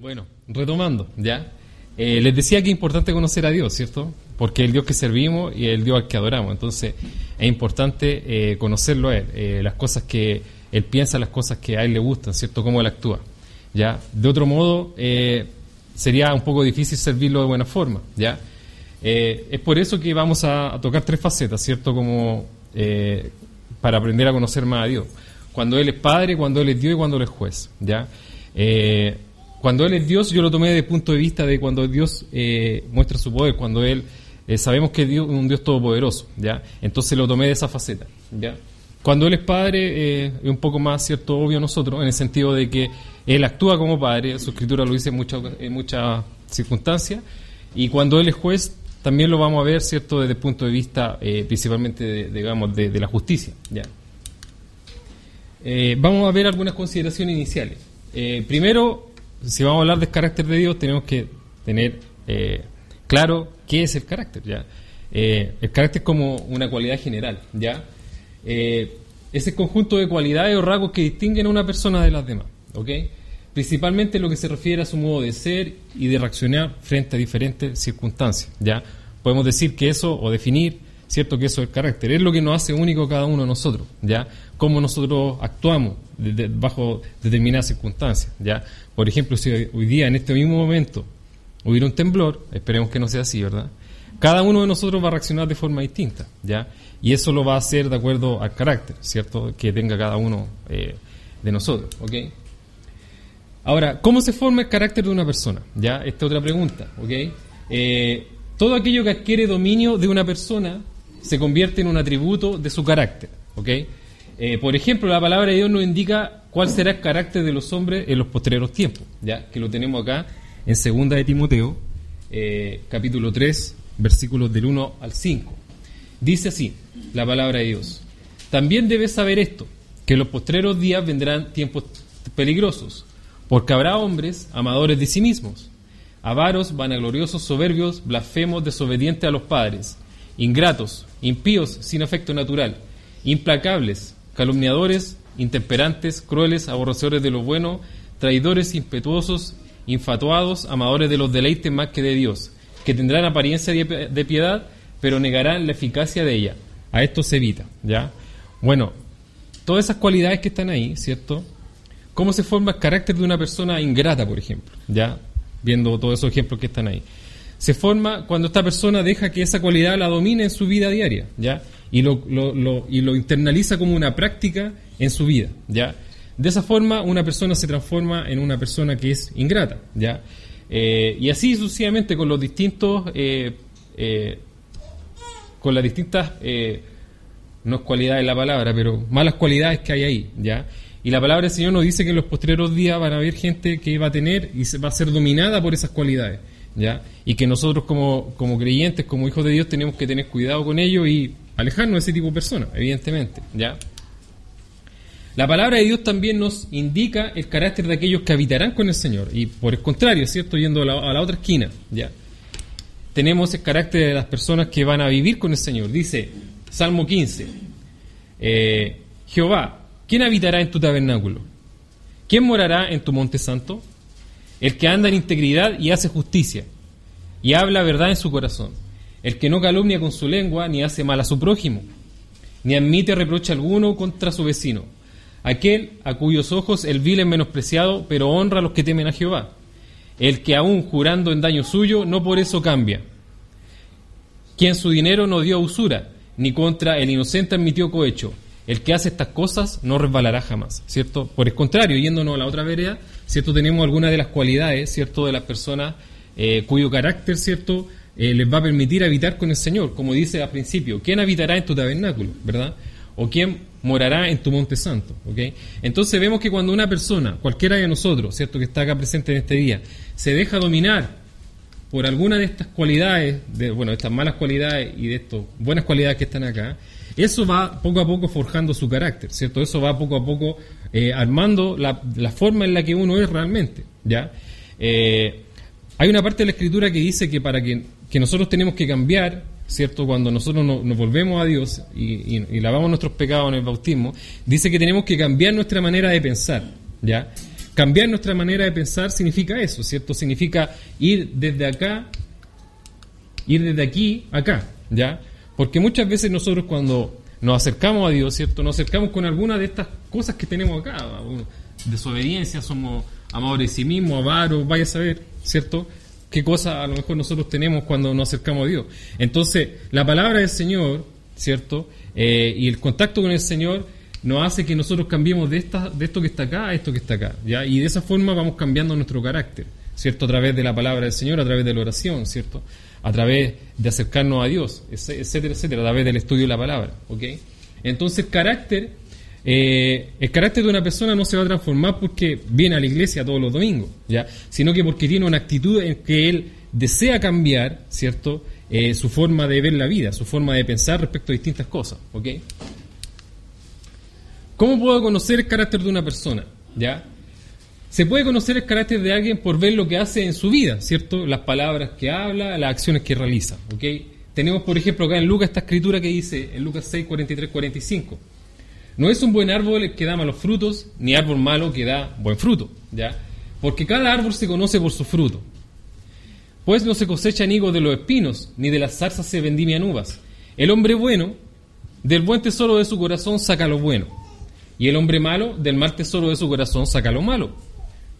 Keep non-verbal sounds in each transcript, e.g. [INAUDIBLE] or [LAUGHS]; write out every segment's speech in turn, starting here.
Bueno, retomando, ¿ya? Eh, les decía que es importante conocer a Dios, ¿cierto? Porque el Dios que servimos y el Dios al que adoramos. Entonces, es importante eh, conocerlo a Él, eh, las cosas que Él piensa, las cosas que a Él le gustan, ¿cierto? Cómo Él actúa, ¿ya? De otro modo, sería un poco difícil servirlo de buena forma, ¿ya? es por eso que vamos a, a, tocar tres facetas, ¿cierto? Como para aprender a conocer más a Dios. Cuando Él es Padre, cuando Él es Dios y cuando Él es juez, ¿ya? Cuando Él es Dios, yo lo tomé desde el punto de vista de cuando Dios eh, muestra su poder, cuando Él, eh, sabemos que es un Dios todopoderoso, ¿ya? Entonces lo tomé de esa faceta, ¿ya? Cuando Él es Padre, eh, es un poco más cierto, obvio nosotros, en el sentido de que Él actúa como Padre, su escritura lo dice en muchas en muchas circunstancias, y cuando Él es juez, también lo vamos a ver, ¿cierto?, desde el punto de vista principalmente, de, digamos, de, la justicia, ¿ya? vamos a ver algunas consideraciones iniciales. primero, si vamos a hablar del carácter de Dios, tenemos que tener eh, claro qué es el carácter. ¿ya? Eh, el carácter como una cualidad general. ¿ya? Eh, es el conjunto de cualidades o rasgos que distinguen a una persona de las demás. ¿ok? Principalmente lo que se refiere a su modo de ser y de reaccionar frente a diferentes circunstancias. ¿ya? Podemos decir que eso, o definir, cierto que eso es el carácter, es lo que nos hace único cada uno de nosotros, ¿ya? Cómo nosotros actuamos bajo determinadas circunstancias, ¿ya? Por ejemplo, si hoy día, en este mismo momento, hubiera un temblor, esperemos que no sea así, ¿verdad? Cada uno de nosotros va a reaccionar de forma distinta, ¿ya? Y eso lo va a hacer de acuerdo al carácter, ¿cierto? Que tenga cada uno eh, de nosotros, ¿ok? Ahora, ¿cómo se forma el carácter de una persona? Ya, esta otra pregunta, ¿ok? Eh, todo aquello que adquiere dominio de una persona se convierte en un atributo de su carácter, ¿ok? Eh, por ejemplo, la palabra de Dios nos indica cuál será el carácter de los hombres en los posteriores tiempos, ya que lo tenemos acá en segunda de Timoteo, eh, capítulo 3, versículos del 1 al 5. Dice así la palabra de Dios. También debes saber esto, que en los postreros días vendrán tiempos peligrosos, porque habrá hombres amadores de sí mismos, avaros, vanagloriosos, soberbios, blasfemos, desobedientes a los padres, ingratos, impíos, sin afecto natural, implacables, calumniadores, intemperantes, crueles, aborrecedores de lo bueno, traidores, impetuosos, infatuados, amadores de los deleites más que de Dios, que tendrán apariencia de piedad, pero negarán la eficacia de ella. A esto se evita, ¿ya? Bueno, todas esas cualidades que están ahí, ¿cierto? ¿Cómo se forma el carácter de una persona ingrata, por ejemplo? ¿Ya? Viendo todos esos ejemplos que están ahí. Se forma cuando esta persona deja que esa cualidad la domine en su vida diaria, ¿ya? Y lo, lo, y lo internaliza como una práctica en su vida, ¿ya? De esa forma, una persona se transforma en una persona que es ingrata, ¿ya? Eh, y así sucesivamente con los distintos, eh, eh, con las distintas, no es cualidades la palabra, pero malas cualidades que hay ahí, ¿ya? Y la palabra del Señor nos dice que en los posteriores días van a haber gente que va a tener y va a ser dominada por esas cualidades, ¿ya? Y que nosotros como, como creyentes, como hijos de Dios, tenemos que tener cuidado con ello y alejarnos de ese tipo de personas, evidentemente, ¿ya? La palabra de Dios también nos indica el carácter de aquellos que habitarán con el Señor. Y por el contrario, ¿cierto? Yendo a la, otra esquina, ¿ya? Tenemos el carácter de las personas que van a vivir con el Señor. Dice Salmo 15, eh, Jehová, ¿quién habitará en tu tabernáculo? ¿Quién morará en tu monte santo? El que anda en integridad y hace justicia y habla verdad en su corazón el que no calumnia con su lengua, ni hace mal a su prójimo, ni admite reproche alguno contra su vecino. Aquel a cuyos ojos el vil es menospreciado, pero honra a los que temen a Jehová. El que aún jurando en daño suyo, no por eso cambia. Quien su dinero no dio usura, ni contra el inocente admitió cohecho. El que hace estas cosas no resbalará jamás, ¿cierto? Por el contrario, yéndonos a la otra vereda, ¿cierto? Tenemos algunas de las cualidades, ¿cierto? De las personas eh, cuyo carácter, ¿cierto? Eh, les va a permitir habitar con el Señor, como dice al principio, ¿quién habitará en tu tabernáculo? ¿Verdad? O quién morará en tu monte santo, ¿ok? Entonces vemos que cuando una persona, cualquiera de nosotros, ¿cierto? Que está acá presente en este día, se deja dominar por alguna de estas cualidades, de, bueno, estas malas cualidades y de estas buenas cualidades que están acá, eso va poco a poco forjando su carácter, ¿cierto? Eso va poco a poco eh, armando la, la, forma en la que uno es realmente, ¿ya? Eh, hay una parte de la escritura que dice que para que que nosotros tenemos que cambiar, ¿cierto? Cuando nosotros nos, volvemos a Dios y, lavamos nuestros pecados en el bautismo, dice que tenemos que cambiar nuestra manera de pensar, ¿ya? cambiar nuestra manera de pensar significa eso, ¿cierto? Significa ir desde acá, ir desde aquí acá, ¿ya? Porque muchas veces nosotros cuando nos acercamos a Dios, ¿cierto? Nos acercamos con alguna de estas cosas que tenemos acá, desobediencia, somos amadores de sí mismos, avaros, vaya a saber, ¿cierto? Qué cosa a lo mejor nosotros tenemos cuando nos acercamos a Dios. Entonces, la palabra del Señor, ¿cierto? Eh, y el contacto con el Señor nos hace que nosotros cambiemos de, esta, de esto que está acá a esto que está acá, ¿ya? Y de esa forma vamos cambiando nuestro carácter, ¿cierto? A través de la palabra del Señor, a través de la oración, ¿cierto? A través de acercarnos a Dios, etcétera, etcétera, a través del estudio de la palabra, ¿ok? Entonces, carácter eh, el carácter de una persona no se va a transformar porque viene a la iglesia todos los domingos, ¿ya? sino que porque tiene una actitud en que él desea cambiar, ¿cierto? Eh, su forma de ver la vida, su forma de pensar respecto a distintas cosas, ¿ok? ¿Cómo puedo conocer el carácter de una persona? ¿Ya? Se puede conocer el carácter de alguien por ver lo que hace en su vida, ¿cierto? Las palabras que habla, las acciones que realiza, ¿ok? Tenemos, por ejemplo, acá en Lucas esta escritura que dice, en Lucas 6, 43, 45, no es un buen árbol el que da malos frutos, ni árbol malo que da buen fruto, ¿ya? Porque cada árbol se conoce por su fruto. Pues no se cosechan higos de los espinos, ni de las zarzas se vendimian uvas. El hombre bueno, del buen tesoro de su corazón saca lo bueno. Y el hombre malo, del mal tesoro de su corazón saca lo malo.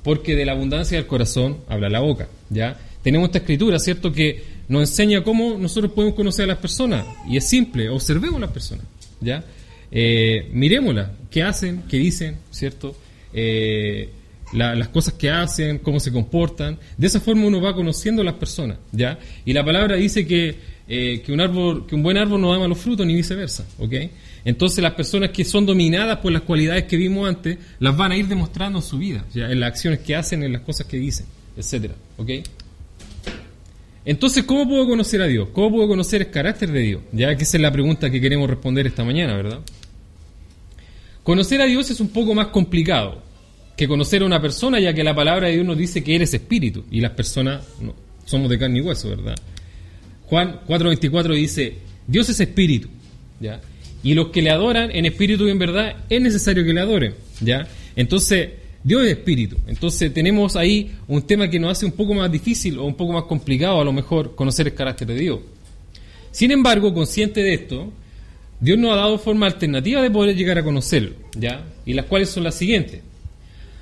Porque de la abundancia del corazón habla la boca, ¿ya? Tenemos esta escritura, ¿cierto? Que nos enseña cómo nosotros podemos conocer a las personas. Y es simple, observemos a las personas, ¿ya? Eh, miremosla, qué hacen, qué dicen, ¿cierto? Eh, las cosas que hacen, cómo se comportan. De esa forma uno va conociendo a las personas, ¿ya? Y la palabra dice que, eh, que, un, árbol, que un buen árbol no da malos frutos ni viceversa, ¿ok? Entonces las personas que son dominadas por las cualidades que vimos antes, las van a ir demostrando en su vida, en las acciones que hacen, en las cosas que dicen, etcétera, ¿ok? Entonces, ¿cómo puedo conocer a Dios? ¿Cómo puedo conocer el carácter de Dios? Ya que esa es la pregunta que queremos responder esta mañana, ¿verdad? Conocer a Dios es un poco más complicado que conocer a una persona, ya que la palabra de Dios nos dice que eres espíritu y las personas no, somos de carne y hueso, ¿verdad? Juan 4:24 dice, Dios es espíritu, ¿ya? Y los que le adoran en espíritu y en verdad es necesario que le adoren, ¿ya? Entonces, Dios es espíritu. Entonces tenemos ahí un tema que nos hace un poco más difícil o un poco más complicado a lo mejor conocer el carácter de Dios. Sin embargo, consciente de esto, Dios nos ha dado forma alternativa de poder llegar a conocerlo, ¿ya? Y las cuales son las siguientes.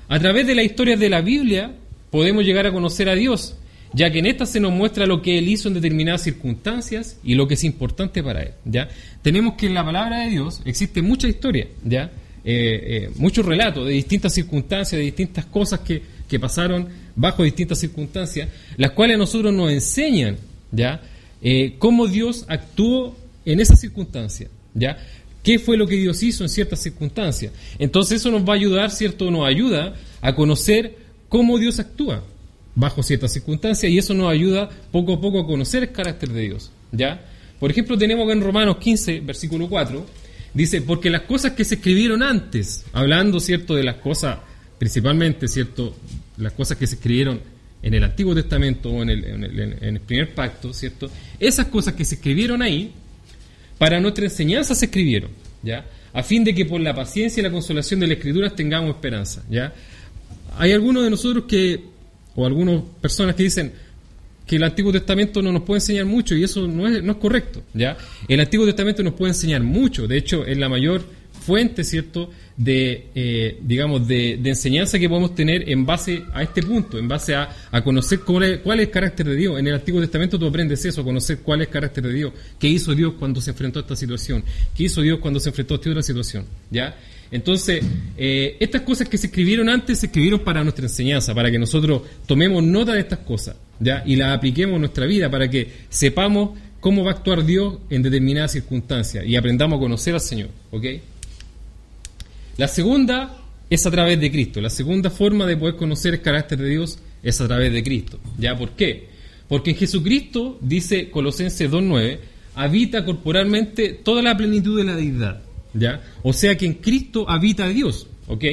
A través de las historias de la Biblia podemos llegar a conocer a Dios, ya que en esta se nos muestra lo que Él hizo en determinadas circunstancias y lo que es importante para Él, ¿ya? Tenemos que en la palabra de Dios existe mucha historia, ¿ya? Eh, eh, muchos relatos de distintas circunstancias, de distintas cosas que, que, pasaron bajo distintas circunstancias, las cuales a nosotros nos enseñan, ¿ya? Eh, cómo Dios actuó en esas circunstancias. ¿Ya? ¿Qué fue lo que Dios hizo en ciertas circunstancias? Entonces eso nos va a ayudar, ¿cierto? Nos ayuda a conocer cómo Dios actúa bajo ciertas circunstancias y eso nos ayuda poco a poco a conocer el carácter de Dios, ¿ya? Por ejemplo, tenemos en Romanos 15, versículo 4, dice, porque las cosas que se escribieron antes, hablando, ¿cierto?, de las cosas, principalmente, ¿cierto?, las cosas que se escribieron en el Antiguo Testamento o en el, en el, primer pacto, ¿cierto? Esas cosas que se escribieron ahí, para nuestra enseñanza se escribieron, ¿ya? A fin de que por la paciencia y la consolación de las Escrituras tengamos esperanza, ¿ya? Hay algunos de nosotros que, o algunas personas que dicen que el Antiguo Testamento no nos puede enseñar mucho y eso no es, no es correcto, ¿ya? El Antiguo Testamento nos puede enseñar mucho, de hecho es la mayor fuente, ¿cierto?, de, eh, digamos, de, enseñanza que podemos tener en base a este punto, en base a, conocer cuál es, cuál es, el carácter de Dios. En el Antiguo Testamento tú aprendes eso, conocer cuál es el carácter de Dios, qué hizo Dios cuando se enfrentó a esta situación, qué hizo Dios cuando se enfrentó a esta otra situación, ¿ya? Entonces, eh, estas cosas que se escribieron antes se escribieron para nuestra enseñanza, para que nosotros tomemos nota de estas cosas, ¿ya? Y las apliquemos en nuestra vida, para que sepamos cómo va a actuar Dios en determinadas circunstancias y aprendamos a conocer al Señor, ¿ok? La segunda es a través de Cristo. La segunda forma de poder conocer el carácter de Dios es a través de Cristo. ¿Ya por qué? Porque en Jesucristo, dice Colosenses 2.9, habita corporalmente toda la plenitud de la deidad. ¿Ya? O sea que en Cristo habita Dios. ¿Ok?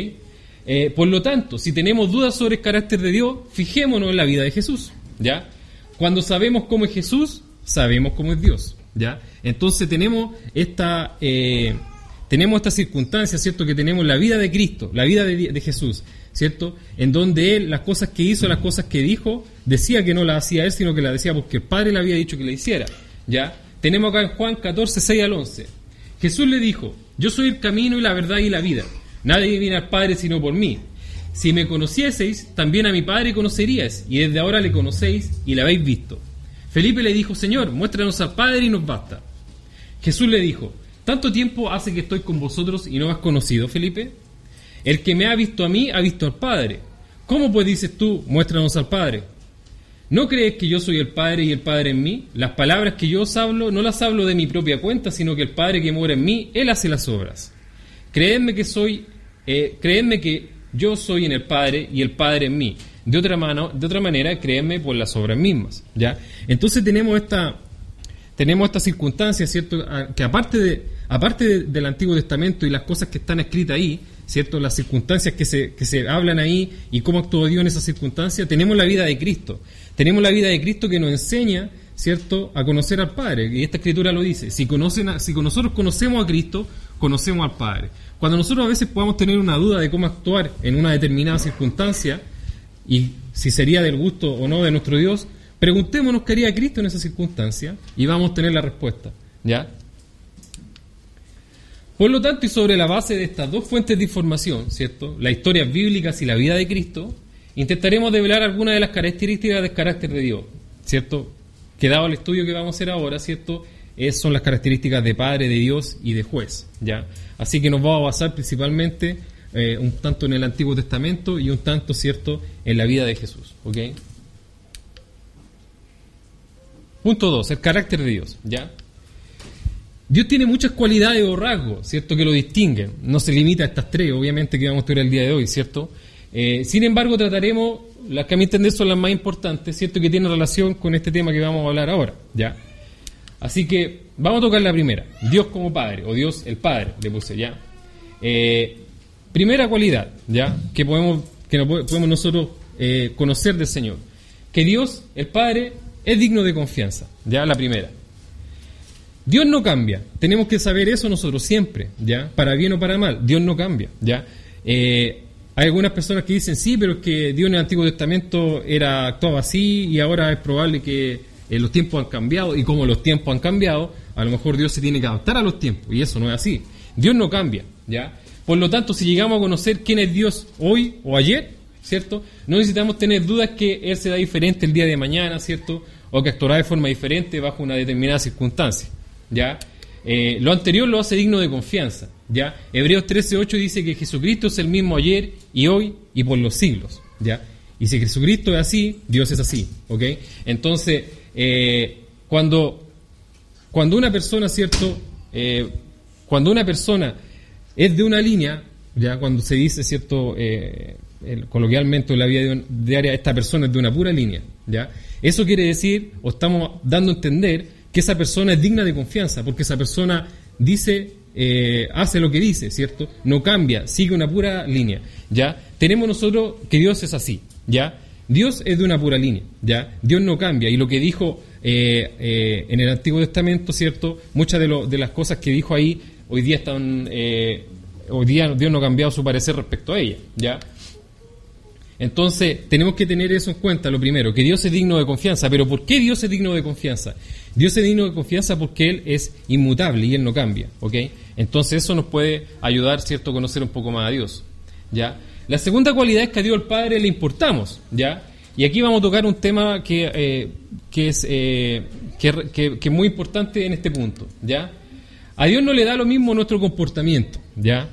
Eh, por lo tanto, si tenemos dudas sobre el carácter de Dios, fijémonos en la vida de Jesús. ¿Ya? Cuando sabemos cómo es Jesús, sabemos cómo es Dios. ¿Ya? Entonces tenemos esta... Eh, tenemos esta circunstancia, ¿cierto? Que tenemos la vida de Cristo, la vida de, Jesús. ¿cierto? En donde él, las cosas que hizo, las cosas que dijo, decía que no las hacía él, sino que las decía porque el Padre le había dicho que le hiciera, ¿ya? Tenemos acá en Juan 14, 6 al 11. Jesús le dijo, yo soy el camino y la verdad y la vida. Nadie viene al Padre sino por mí. Si me conocieseis, también a mi Padre conoceríais, y desde ahora le conocéis y le habéis visto. Felipe le dijo, Señor, muéstranos al Padre y nos basta. Jesús le dijo, ¿tanto tiempo hace que estoy con vosotros y no me has conocido, Felipe? El que me ha visto a mí ha visto al Padre. ¿Cómo pues dices tú, muéstranos al Padre? ¿No crees que yo soy el Padre y el Padre en mí? Las palabras que yo os hablo no las hablo de mi propia cuenta, sino que el Padre que mora en mí, Él hace las obras. Creedme que soy, eh, creedme que yo soy en el Padre y el Padre en mí. De otra, mano, de otra manera, créeme por las obras mismas. ¿ya? Entonces tenemos esta, tenemos esta circunstancia, ¿cierto? Que aparte, de, aparte del Antiguo Testamento y las cosas que están escritas ahí, ¿cierto? Las circunstancias que se, que se hablan ahí y cómo actuó Dios en esas circunstancias, tenemos la vida de Cristo. Tenemos la vida de Cristo que nos enseña, ¿cierto?, a conocer al Padre. Y esta escritura lo dice. Si, conocen si nosotros conocemos a Cristo, conocemos al Padre. Cuando nosotros a veces podamos tener una duda de cómo actuar en una determinada circunstancia y si sería del gusto o no de nuestro Dios, preguntémonos qué haría Cristo en esa circunstancia y vamos a tener la respuesta. ¿Ya? Por lo tanto, y sobre la base de estas dos fuentes de información, ¿cierto? Las historias bíblicas y la vida de Cristo, intentaremos develar algunas de las características del carácter de Dios, ¿cierto? Que dado el estudio que vamos a hacer ahora, ¿cierto? Es, son las características de Padre, de Dios y de juez, ¿ya? Así que nos vamos a basar principalmente eh, un tanto en el Antiguo Testamento y un tanto, ¿cierto?, en la vida de Jesús, ¿ok? Punto 2, el carácter de Dios, ¿ya? Dios tiene muchas cualidades o rasgos, ¿cierto?, que lo distinguen. No se limita a estas tres, obviamente, que vamos a estudiar el día de hoy, ¿cierto? Eh, sin embargo, trataremos las que a mi entender son las más importantes, ¿cierto?, que tienen relación con este tema que vamos a hablar ahora, ¿ya? Así que vamos a tocar la primera, Dios como Padre, o Dios el Padre, le puse, ¿ya? Eh, primera cualidad, ¿ya?, que podemos, que podemos nosotros eh, conocer del Señor, que Dios, el Padre, es digno de confianza, ¿ya?, la primera. Dios no cambia. Tenemos que saber eso nosotros siempre, ¿ya? Para bien o para mal. Dios no cambia, ¿ya? Eh, hay algunas personas que dicen, sí, pero es que Dios en el Antiguo Testamento era actuaba así y ahora es probable que eh, los tiempos han cambiado y como los tiempos han cambiado, a lo mejor Dios se tiene que adaptar a los tiempos y eso no es así. Dios no cambia, ¿ya? Por lo tanto, si llegamos a conocer quién es Dios hoy o ayer, ¿cierto? No necesitamos tener dudas que Él será diferente el día de mañana, ¿cierto? O que actuará de forma diferente bajo una determinada circunstancia. ¿Ya? Eh, lo anterior lo hace digno de confianza, ¿ya? Hebreos 13.8 dice que Jesucristo es el mismo ayer y hoy y por los siglos, ¿ya? Y si Jesucristo es así, Dios es así, ¿ok? Entonces, eh, cuando, cuando una persona, ¿cierto? Eh, cuando una persona es de una línea, ya cuando se dice, ¿cierto? coloquialmente en la vida diaria, esta persona es de una pura línea, ¿ya? Eso quiere decir, o estamos dando a entender, que esa persona es digna de confianza, porque esa persona dice, eh, hace lo que dice, ¿cierto? No cambia, sigue una pura línea, ¿ya? Tenemos nosotros que Dios es así, ¿ya? Dios es de una pura línea, ¿ya? Dios no cambia, y lo que dijo eh, eh, en el Antiguo Testamento, ¿cierto? Muchas de, las cosas que dijo ahí, hoy día están, hoy día Dios no ha cambiado su parecer respecto a ella, ¿ya? Entonces, tenemos que tener eso en cuenta, lo primero, que Dios es digno de confianza. Pero ¿por qué Dios es digno de confianza? Dios es digno de confianza porque Él es inmutable y Él no cambia, ¿ok? Entonces eso nos puede ayudar, ¿cierto?, a conocer un poco más a Dios, ¿ya? La segunda cualidad es que a Dios el Padre le importamos, ¿ya? Y aquí vamos a tocar un tema que, eh, que es eh, que, que, muy importante en este punto, ¿ya? A Dios no le da lo mismo nuestro comportamiento, ¿ya?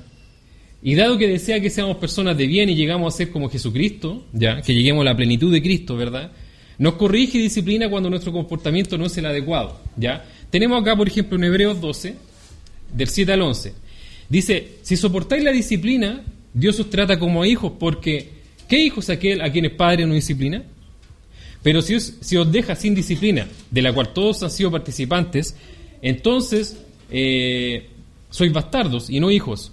Y dado que desea que seamos personas de bien y llegamos a ser como Jesucristo, ya, que lleguemos a la plenitud de Cristo, ¿verdad? Nos corrige y disciplina cuando nuestro comportamiento no es el adecuado, ¿ya? Tenemos acá, por ejemplo, en Hebreos 12, del 7 al 11. Dice, si soportáis la disciplina, Dios os trata como a hijos, porque ¿qué hijo es aquel a quien el Padre no disciplina? Pero si os, si os deja sin disciplina, de la cual todos han sido participantes, entonces eh, sois bastardos y no hijos.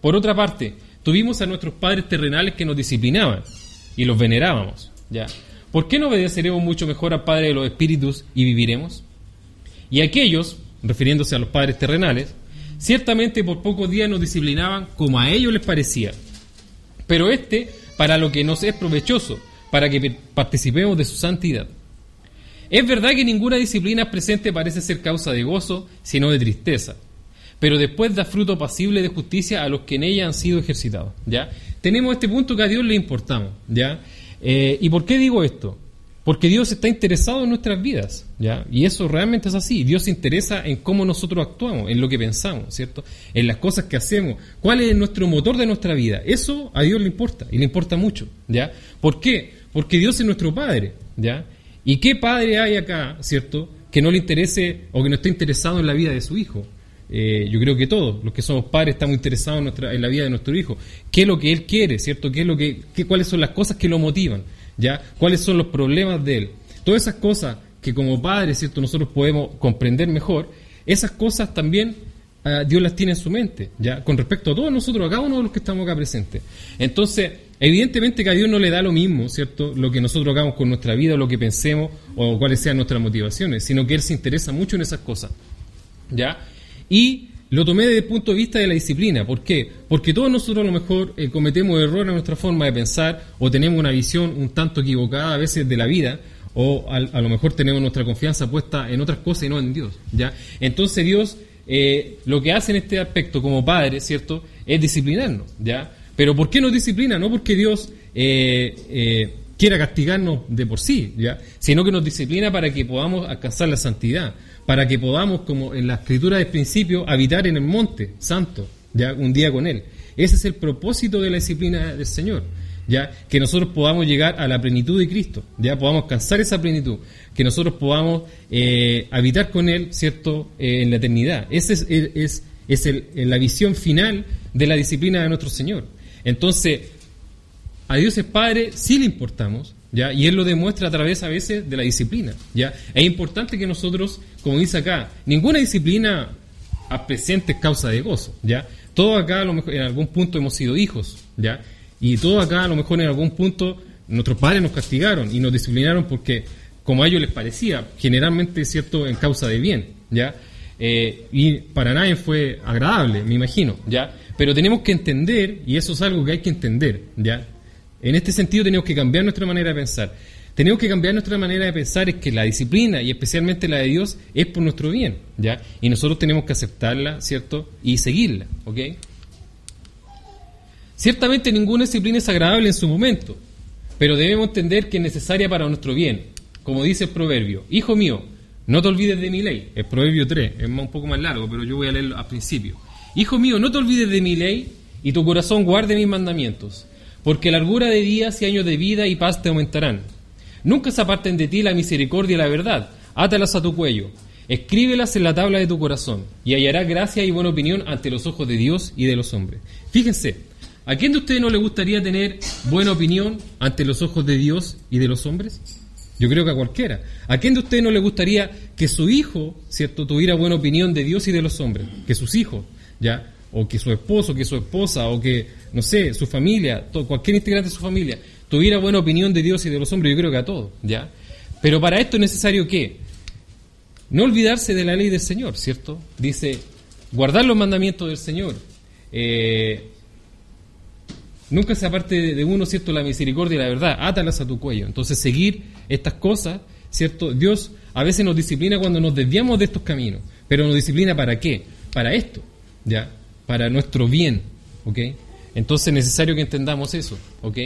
Por otra parte, tuvimos a nuestros padres terrenales que nos disciplinaban y los venerábamos. ¿ya? ¿Por qué no obedeceremos mucho mejor al Padre de los Espíritus y viviremos? Y aquellos, refiriéndose a los padres terrenales, ciertamente por pocos días nos disciplinaban como a ellos les parecía. Pero este para lo que nos es provechoso, para que participemos de su santidad. Es verdad que ninguna disciplina presente parece ser causa de gozo, sino de tristeza, pero después da fruto pasible de justicia a los que en ella han sido ejercitados. ¿ya? Tenemos este punto que a Dios le importamos. ¿ya? Eh, ¿Y por qué digo esto? Porque Dios está interesado en nuestras vidas, ¿ya? Y eso realmente es así. Dios se interesa en cómo nosotros actuamos, en lo que pensamos, ¿cierto? En las cosas que hacemos. ¿Cuál es nuestro motor de nuestra vida? Eso a Dios le importa, y le importa mucho, ¿ya? ¿Por qué? Porque Dios es nuestro Padre, ¿ya? ¿Y qué padre hay acá, ¿cierto? Que no le interese o que no esté interesado en la vida de su hijo. Eh, yo creo que todos los que somos padres estamos interesados en, nuestra, la vida de nuestro hijo. ¿Qué es lo que él quiere, ¿cierto? ¿Qué es lo que, qué, ¿Cuáles son las cosas que lo motivan? ¿ya? ¿Cuáles son los problemas de él? Todas esas cosas que como padres, ¿cierto? Nosotros podemos comprender mejor, esas cosas también uh, Dios las tiene en su mente, ¿ya? Con respecto a todos nosotros, a cada uno de los que estamos acá presentes. Entonces, evidentemente que a Dios no le da lo mismo, ¿cierto? Lo que nosotros hagamos con nuestra vida, lo que pensemos o cuáles sean nuestras motivaciones, sino que Él se interesa mucho en esas cosas, ¿ya? Y lo tomé desde el punto de vista de la disciplina. ¿Por qué? Porque todos nosotros a lo mejor eh, cometemos errores en nuestra forma de pensar o tenemos una visión un tanto equivocada a veces de la vida o a, a lo mejor tenemos nuestra confianza puesta en otras cosas y no en Dios. ¿ya? Entonces Dios eh, lo que hace en este aspecto como padre, ¿cierto? Es disciplinarnos. ¿ya? Pero ¿por qué nos disciplina? No porque Dios... Eh, quiera castigarnos de por sí, ¿ya? sino que nos disciplina para que podamos alcanzar la santidad, para que podamos, como en la escritura del principio, habitar en el monte santo, ya un día con Él. Ese es el propósito de la disciplina del Señor, ya que nosotros podamos llegar a la plenitud de Cristo, ya podamos alcanzar esa plenitud, que nosotros podamos eh, habitar con Él, cierto, eh, en la eternidad. Esa es, es, es el, la visión final de la disciplina de nuestro Señor. Entonces, a Dios es Padre sí le importamos, ¿ya? Y Él lo demuestra a través a veces de la disciplina, ¿ya? Es importante que nosotros, como dice acá, ninguna disciplina a presente es causa de gozo, ¿ya? Todos acá a lo mejor en algún punto hemos sido hijos, ¿ya? Y todos acá a lo mejor en algún punto nuestros padres nos castigaron y nos disciplinaron porque como a ellos les parecía, generalmente, ¿cierto?, en causa de bien, ¿ya? Eh, y para nadie fue agradable, me imagino, ¿ya? Pero tenemos que entender, y eso es algo que hay que entender, ¿ya? En este sentido tenemos que cambiar nuestra manera de pensar. Tenemos que cambiar nuestra manera de pensar es que la disciplina y especialmente la de Dios es por nuestro bien, ¿ya? Y nosotros tenemos que aceptarla, ¿cierto? Y seguirla, ¿ok? Ciertamente ninguna disciplina es agradable en su momento, pero debemos entender que es necesaria para nuestro bien. Como dice el proverbio, hijo mío, no te olvides de mi ley. El proverbio 3 es un poco más largo, pero yo voy a leerlo al principio. Hijo mío, no te olvides de mi ley y tu corazón guarde mis mandamientos porque largura de días y años de vida y paz te aumentarán. Nunca se aparten de ti la misericordia y la verdad, átalas a tu cuello, escríbelas en la tabla de tu corazón, y hallarás gracia y buena opinión ante los ojos de Dios y de los hombres. Fíjense, ¿a quién de ustedes no le gustaría tener buena opinión ante los ojos de Dios y de los hombres? Yo creo que a cualquiera. ¿A quién de ustedes no le gustaría que su hijo, cierto, tuviera buena opinión de Dios y de los hombres? Que sus hijos, ¿ya? O que su esposo, que su esposa, o que no sé, su familia, cualquier integrante de su familia, tuviera buena opinión de Dios y de los hombres, yo creo que a todos, ¿ya? Pero para esto es necesario que no olvidarse de la ley del Señor, ¿cierto? Dice, guardar los mandamientos del Señor. Eh, nunca se aparte de uno, ¿cierto? La misericordia y la verdad, átalas a tu cuello. Entonces, seguir estas cosas, ¿cierto? Dios a veces nos disciplina cuando nos desviamos de estos caminos, pero nos disciplina para qué? Para esto, ¿ya? Para nuestro bien, ¿ok? Entonces es necesario que entendamos eso, ¿ok?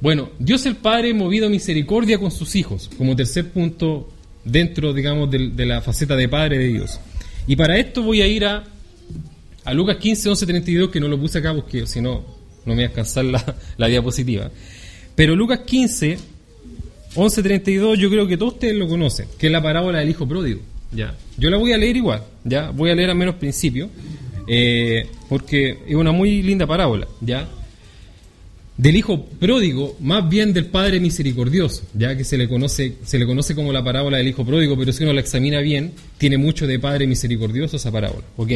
Bueno, Dios el Padre movido a misericordia con sus hijos, como tercer punto dentro, digamos, de, la faceta de Padre de Dios. Y para esto voy a ir a, a Lucas 15, 11, 32, que no lo puse acá porque si no, no me voy a alcanzar la, la diapositiva. Pero Lucas 15, 11, 32, yo creo que todos ustedes lo conocen, que es la parábola del hijo pródigo. Ya. Yo la voy a leer igual, ya. Voy a leer al menos principio. Eh, porque es una muy linda parábola, ¿ya? Del hijo pródigo, más bien del padre misericordioso, ya que se le conoce, se le conoce como la parábola del hijo pródigo, pero si uno la examina bien, tiene mucho de padre misericordioso esa parábola, ¿ok?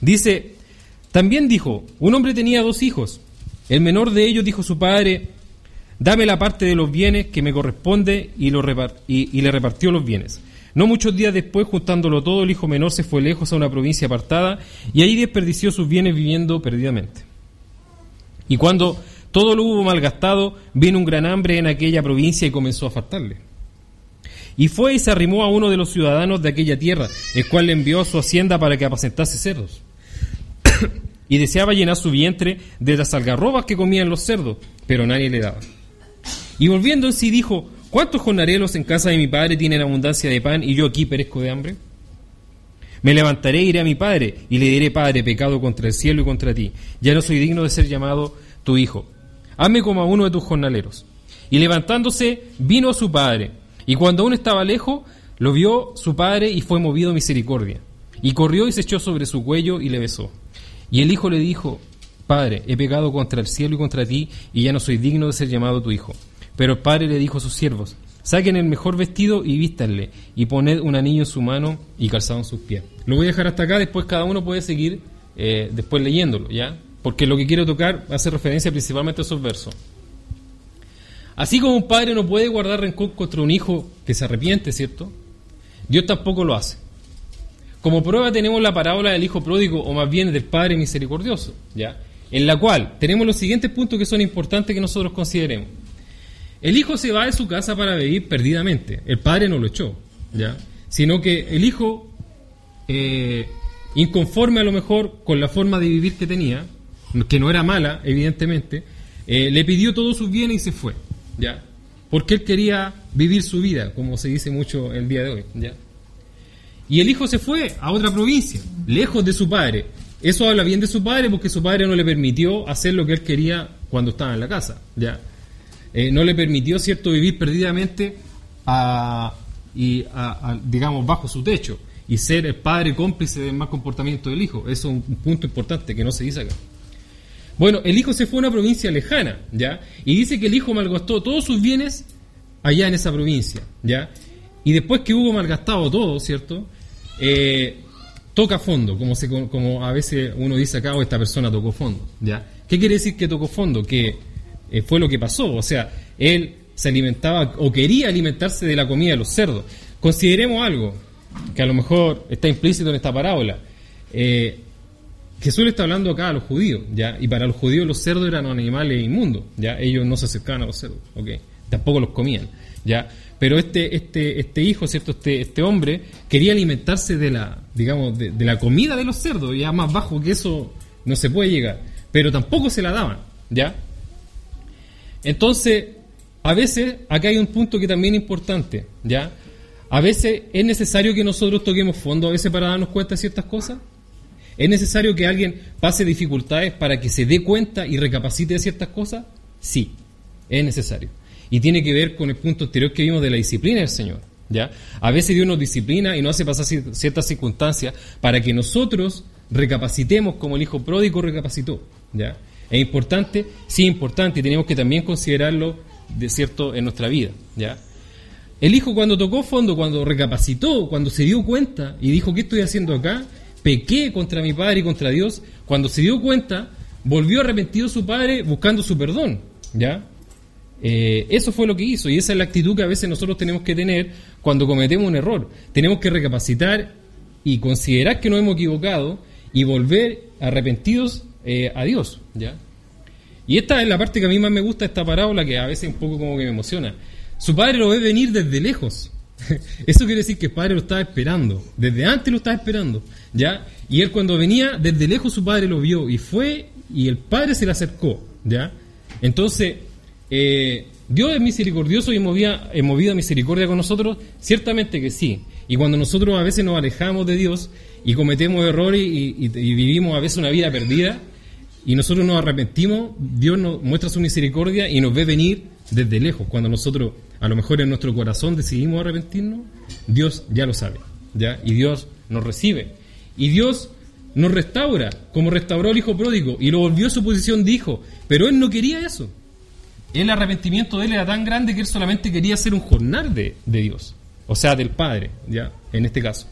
Dice, también dijo, un hombre tenía dos hijos, el menor de ellos dijo a su padre, dame la parte de los bienes que me corresponde y, lo y le repartió los bienes. No muchos días después, juntándolo todo, el hijo menor se fue lejos a una provincia apartada y ahí desperdició sus bienes viviendo perdidamente. Y cuando todo lo hubo malgastado, vino un gran hambre en aquella provincia y comenzó a faltarle. Y fue y se arrimó a uno de los ciudadanos de aquella tierra, el cual le envió a su hacienda para que apacentase cerdos. [COUGHS] y deseaba llenar su vientre de las algarrobas que comían los cerdos, pero nadie le daba. Y volviendo en sí dijo, ¿cuántos jornaleros en casa de mi padre tienen abundancia de pan y yo aquí perezco de hambre? Me levantaré e iré a mi padre y le diré, Padre, pecado contra el cielo y contra ti. Ya no soy digno de ser llamado tu hijo. Hazme como a uno de tus jornaleros. Y levantándose, vino a su padre. Y cuando aún estaba lejos, lo vio su padre y fue movido misericordia. Y corrió y se echó sobre su cuello y le besó. Y el hijo le dijo, Padre, he pecado contra el cielo y contra ti, y ya no soy digno de ser llamado tu hijo. Pero el padre le dijo a sus siervos, Saquen el mejor vestido y vístanle, y poned un anillo en su mano y calzado en sus pies. Lo voy a dejar hasta acá, después cada uno puede seguir eh, después leyéndolo, ¿ya? Porque lo que quiero tocar hace referencia principalmente a esos versos. Así como un padre no puede guardar rencor contra un hijo que se arrepiente, ¿cierto? Dios tampoco lo hace. Como prueba tenemos la parábola del hijo pródigo, o más bien del padre misericordioso, ¿ya? En la cual tenemos los siguientes puntos que son importantes que nosotros consideremos. El hijo se va de su casa para vivir perdidamente. El padre no lo echó, ¿ya? Sino que el hijo, eh, inconforme a lo mejor con la forma de vivir que tenía, que no era mala, evidentemente, eh, le pidió todos sus bienes y se fue, ¿ya? Porque él quería vivir su vida, como se dice mucho el día de hoy, ¿ya? Y el hijo se fue a otra provincia, lejos de su padre. Eso habla bien de su padre porque su padre no le permitió hacer lo que él quería cuando estaba en la casa, ¿ya? Eh, no le permitió, ¿cierto?, vivir perdidamente y digamos, bajo su techo y ser el padre cómplice del mal comportamiento del hijo. Eso es un, punto importante que no se dice acá. Bueno, el hijo se fue a una provincia lejana, ¿ya? Y dice que el hijo malgastó todos sus bienes allá en esa provincia, ¿ya? Y después que hubo malgastado todo, ¿cierto? Eh, toca fondo, como, se, como a veces uno dice acá, o oh, esta persona tocó fondo, ¿ya? ¿Qué quiere decir que tocó fondo? Que eh, fue lo que pasó. O sea, él se alimentaba o quería alimentarse de la comida de los cerdos. Consideremos algo que a lo mejor está implícito en esta parábola. Eh, Jesús le está hablando acá a los judíos, ¿ya? Y para los judíos los cerdos eran animales inmundos, ¿ya? Ellos no se acercaban a los cerdos. Tampoco los comían, ¿ya? Pero este, este, este hijo, ¿cierto? Este, este hombre quería alimentarse de la, digamos, de, de la comida de los cerdos, ya más bajo que eso no se puede llegar. Pero tampoco se la daban, ¿ya? Entonces, a veces, acá hay un punto que también es importante, ¿ya? A veces es necesario que nosotros toquemos fondo, a veces para darnos cuenta de ciertas cosas. ¿Es necesario que alguien pase dificultades para que se dé cuenta y recapacite de ciertas cosas? Sí, es necesario. Y tiene que ver con el punto anterior que vimos de la disciplina del Señor. ¿ya? A veces Dios nos disciplina y nos hace pasar ciertas circunstancias para que nosotros recapacitemos como el hijo pródigo recapacitó. ¿ya? ¿Es importante? Sí, importante y tenemos que también considerarlo de cierto en nuestra vida. ¿ya? El hijo cuando tocó fondo, cuando recapacitó, cuando se dio cuenta y dijo, ¿qué estoy haciendo acá? Pequé contra mi padre y contra Dios. Cuando se dio cuenta, volvió arrepentido su padre buscando su perdón. ¿ya? Eh, eso fue lo que hizo y esa es la actitud que a veces nosotros tenemos que tener cuando cometemos un error. Tenemos que recapacitar y considerar que nos hemos equivocado y volver arrepentidos eh, a Dios. ¿ya? Y esta es la parte que a mí más me gusta esta parábola, que a veces un poco como que me emociona. Su padre lo ve venir desde lejos. [LAUGHS] Eso quiere decir que el padre lo estaba esperando. Desde antes lo estaba esperando. ¿Ya? Y él cuando venía, desde lejos su padre lo vio y fue y el padre se le acercó. ¿ya? Entonces, eh, ¿Dios es misericordioso y movía, a misericordia con nosotros? Ciertamente que sí. Y cuando nosotros a veces nos alejamos de Dios y cometemos errores y vivimos a veces una vida perdida, y nosotros nos arrepentimos, Dios nos muestra su misericordia y nos ve venir desde lejos. Cuando nosotros, a lo mejor en nuestro corazón, decidimos arrepentirnos, Dios ya lo sabe, ¿ya? Y Dios nos recibe. Y Dios nos restaura, como restauró al hijo pródigo, y lo volvió a su posición de hijo. Pero él no quería eso. El arrepentimiento de él era tan grande que él solamente quería ser un jornal de, de Dios, o sea, del Padre, ¿ya? En este caso.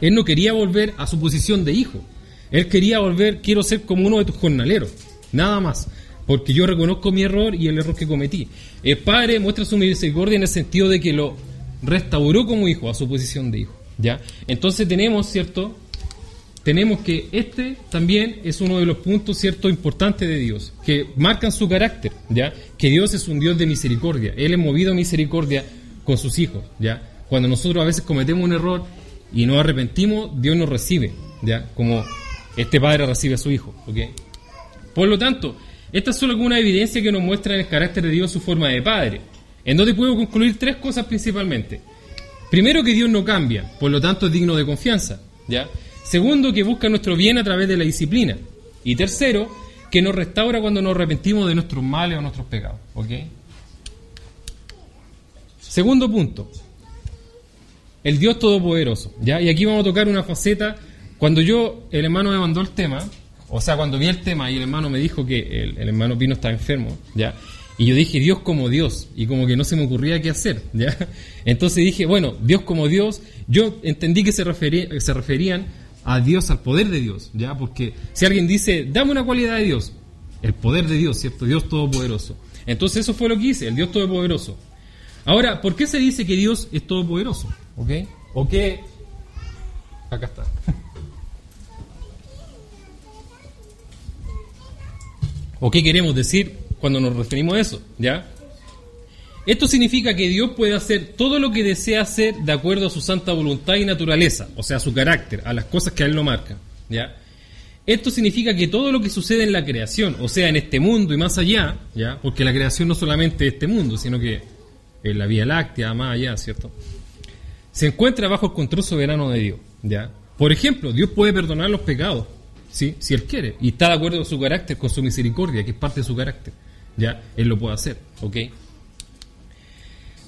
Él no quería volver a su posición de hijo. Él quería volver, quiero ser como uno de tus jornaleros, nada más, porque yo reconozco mi error y el error que cometí. El padre muestra su misericordia en el sentido de que lo restauró como hijo a su posición de hijo. ¿ya? Entonces tenemos, ¿cierto? Tenemos que este también es uno de los puntos cierto importantes de Dios, que marcan su carácter, ¿ya? Que Dios es un Dios de misericordia, Él es movido a misericordia con sus hijos, ¿ya? Cuando nosotros a veces cometemos un error y nos arrepentimos, Dios nos recibe, ¿ya? Como este padre recibe a su hijo, ¿ok? Por lo tanto, esta es solo alguna evidencia que nos muestra el carácter de Dios su forma de padre, en donde puedo concluir tres cosas principalmente. Primero, que Dios no cambia, por lo tanto es digno de confianza, ¿ya? Segundo, que busca nuestro bien a través de la disciplina. Y tercero, que nos restaura cuando nos arrepentimos de nuestros males o nuestros pecados, ¿ok? Segundo punto, el Dios Todopoderoso. ¿ya? Y aquí vamos a tocar una faceta. Cuando yo, el hermano me mandó el tema, o sea, cuando vi el tema y el hermano me dijo que el, hermano Pino estaba enfermo, ¿ya? Y yo dije, Dios como Dios, y como que no se me ocurría qué hacer, ¿ya? [LAUGHS] Entonces dije, bueno, Dios como Dios, yo entendí que se, refería, se referían a Dios, al poder de Dios, ¿ya? Porque si alguien dice, dame una cualidad de Dios, el poder de Dios, ¿cierto? Dios Todopoderoso. Entonces eso fue lo que hice, el Dios Todopoderoso. Ahora, ¿por qué se dice que Dios es todopoderoso? ¿Ok? ¿O qué? Acá está. [LAUGHS] ¿O qué queremos decir cuando nos referimos a eso? ¿Ya? Esto significa que Dios puede hacer todo lo que desea hacer de acuerdo a su santa voluntad y naturaleza, o sea, a su carácter, a las cosas que a Él lo marcan. ¿Ya? Esto significa que todo lo que sucede en la creación, o sea, en este mundo y más allá, ¿ya? porque la creación no solamente es este mundo, sino que en la Vía Láctea, más allá, ¿cierto? Se encuentra bajo el control soberano de Dios, ¿ya? Por ejemplo, Dios puede perdonar los pecados, ¿sí? Si Él quiere, y está de acuerdo con su carácter, con su misericordia, que es parte de su carácter, ¿ya? Él lo puede hacer, ¿ok?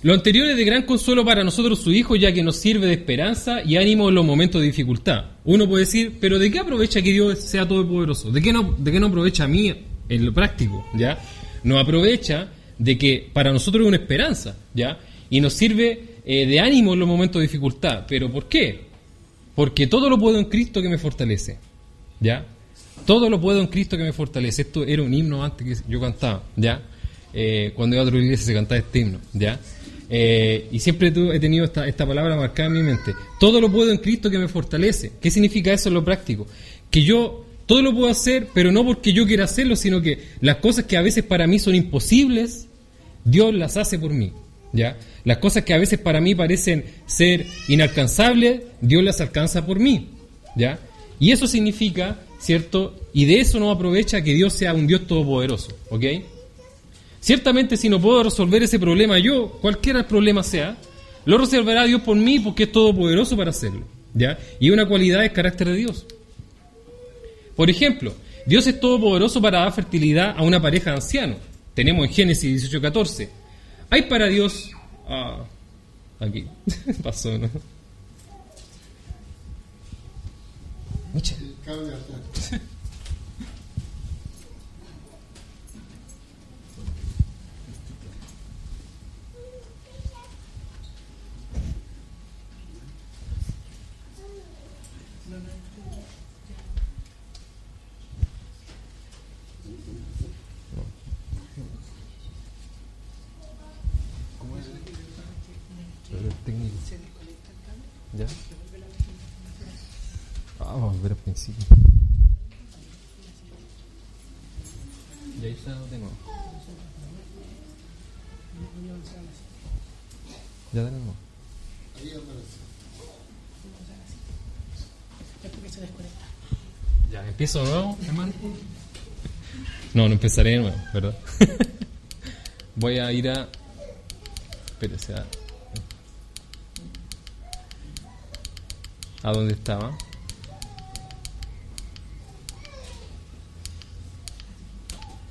Lo anterior es de gran consuelo para nosotros, su Hijo, ya que nos sirve de esperanza y ánimo en los momentos de dificultad. Uno puede decir, pero ¿de qué aprovecha que Dios sea todopoderoso? ¿De qué no, de qué no aprovecha a mí en lo práctico? ¿Ya? No aprovecha de que para nosotros es una esperanza, ¿ya? Y nos sirve eh, de ánimo en los momentos de dificultad. ¿Pero por qué? Porque todo lo puedo en Cristo que me fortalece, ¿ya? Todo lo puedo en Cristo que me fortalece. Esto era un himno antes que yo cantaba, ¿ya? Eh, cuando iba a otra iglesia se cantaba este himno, ¿ya? Eh, y siempre he tenido esta, palabra marcada en mi mente. Todo lo puedo en Cristo que me fortalece. ¿Qué significa eso en lo práctico? Que yo todo lo puedo hacer, pero no porque yo quiera hacerlo, sino que las cosas que a veces para mí son imposibles, Dios las hace por mí. ¿ya? Las cosas que a veces para mí parecen ser inalcanzables, Dios las alcanza por mí. ¿ya? Y eso significa, ¿cierto? Y de eso no aprovecha que Dios sea un Dios todopoderoso. ¿ok? Ciertamente si no puedo resolver ese problema yo, cualquiera el problema sea, lo resolverá Dios por mí porque es todopoderoso para hacerlo. ¿ya? Y una cualidad es carácter de Dios. Por ejemplo, Dios es todopoderoso para dar fertilidad a una pareja de ancianos. Tenemos en Génesis 18:14. Hay para Dios. Ah, aquí. [LAUGHS] Pasó, ¿no? Mucha. [LAUGHS] ¿Ya? Ah, vamos a ver al principio. Y ahí está de nuevo. Ya de nuevo. Ya, ¿empiezo de nuevo, hermano? No, no empezaré de nuevo, ¿verdad? [LAUGHS] Voy a ir a... Espérese, a... a dónde estaba.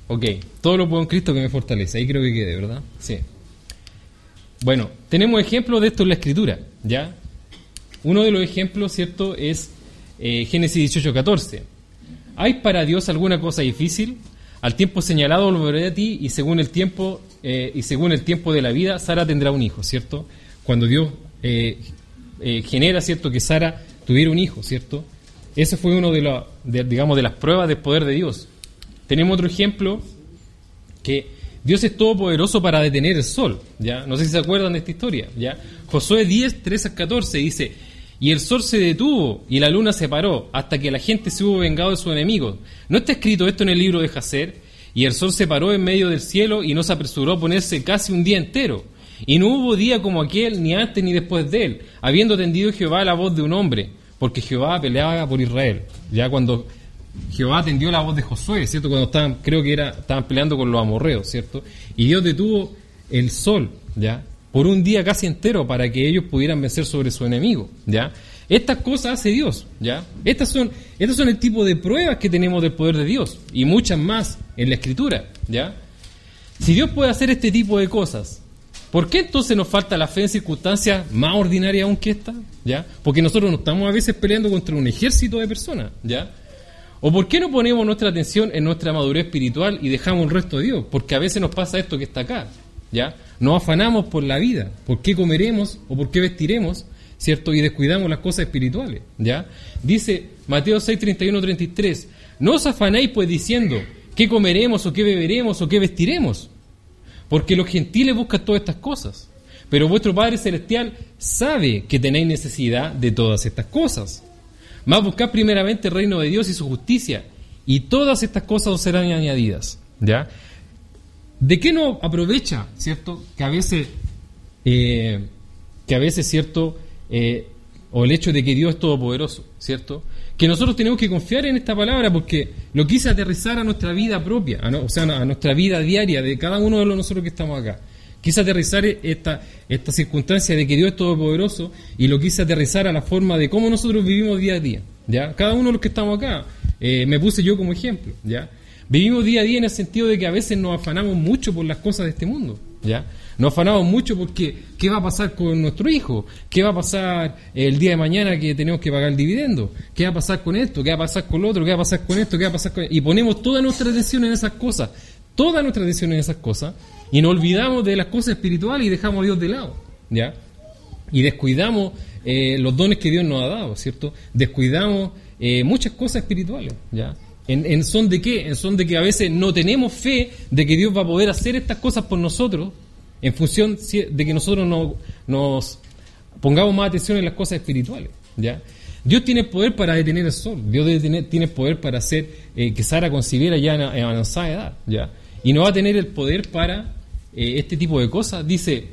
Ok, todo lo puedo en Cristo que me fortalece. Ahí creo que quede, ¿verdad? Sí. Bueno, tenemos ejemplos de esto en la Escritura, ¿ya? Uno de los ejemplos, ¿cierto?, es eh, Génesis 18, 14. ¿Hay para Dios alguna cosa difícil? Al tiempo señalado volveré a ti y según el tiempo eh, y según el tiempo de la vida, Sara tendrá un hijo, ¿cierto? Cuando Dios eh, genera, ¿cierto?, que Sara tuviera un hijo, ¿cierto? Ese fue uno de, la, digamos, de las pruebas del poder de Dios. Tenemos otro ejemplo que Dios es todopoderoso para detener el sol, ¿ya? No sé si se acuerdan de esta historia, ¿ya? Josué 10, 13 al 14 dice, Y el sol se detuvo y la luna se paró hasta que la gente se hubo vengado de sus enemigos. ¿No está escrito esto en el libro de Jacer? Y el sol se paró en medio del cielo y no se apresuró a ponerse casi un día entero. Y no hubo día como aquel, ni antes ni después de él, habiendo atendido Jehová la voz de un hombre, porque Jehová peleaba por Israel. Ya cuando Jehová atendió la voz de Josué, ¿cierto? Cuando estaban, creo que era, estaban peleando con los amorreos, ¿cierto? Y Dios detuvo el sol, ¿ya? Por un día casi entero para que ellos pudieran vencer sobre su enemigo, ¿ya? Estas cosas hace Dios, ¿ya? Estas son, estas son el tipo de pruebas que tenemos del poder de Dios y muchas más en la Escritura, ¿ya? Si Dios puede hacer este tipo de cosas, ¿por qué entonces nos falta la fe en circunstancias más ordinarias aún que esta? ¿Ya? Porque nosotros no estamos a veces peleando contra un ejército de personas, ¿ya? ¿O por qué no ponemos nuestra atención en nuestra madurez espiritual y dejamos el resto de Dios? Porque a veces nos pasa esto que está acá, ¿ya? Nos afanamos por la vida, por qué comeremos o por qué vestiremos, ¿cierto? Y descuidamos las cosas espirituales, ¿ya? Dice Mateo 6, 31, 33, no os afanéis pues diciendo, ¿qué comeremos o qué beberemos o qué vestiremos? Porque los gentiles buscan todas estas cosas, pero vuestro Padre Celestial sabe que tenéis necesidad de todas estas cosas. Más buscad primeramente el reino de Dios y su justicia, y todas estas cosas os serán añadidas, ¿ya? ¿De qué no aprovecha, cierto? Que a veces, eh, que a veces, cierto, eh, o el hecho de que Dios es todopoderoso, ¿cierto? Que nosotros tenemos que confiar en esta palabra porque lo quise aterrizar a nuestra vida propia, o sea, a nuestra vida diaria de cada uno de nosotros que estamos acá. Quise aterrizar esta, esta circunstancia de que Dios es todopoderoso y lo quise aterrizar a la forma de cómo nosotros vivimos día a día, ¿ya? Cada uno de los que estamos acá, eh, me puse yo como ejemplo, ¿ya? Vivimos día a día en el sentido de que a veces nos afanamos mucho por las cosas de este mundo, ¿ya? Nos afanamos mucho porque ¿qué va a pasar con nuestro hijo? ¿Qué va a pasar el día de mañana que tenemos que pagar el dividendo? ¿Qué va a pasar con esto? ¿Qué va a pasar con lo otro? ¿Qué va a pasar con esto? ¿Qué va a pasar con Y ponemos toda nuestra atención en esas cosas, toda nuestra atención en esas cosas y nos olvidamos de las cosas espirituales y dejamos a Dios de lado, ¿ya? Y descuidamos eh, los dones que Dios nos ha dado, ¿cierto? Descuidamos eh, muchas cosas espirituales, ¿ya? ¿En, son de qué? En son de que a veces no tenemos fe de que Dios va a poder hacer estas cosas por nosotros en función de que nosotros nos pongamos más atención en las cosas espirituales. ¿ya? Dios tiene poder para detener el sol, Dios tiene, poder para hacer eh, que Sara concibiera ya en, avanzada edad. ¿ya? Y no va a tener el poder para eh, este tipo de cosas. Dice,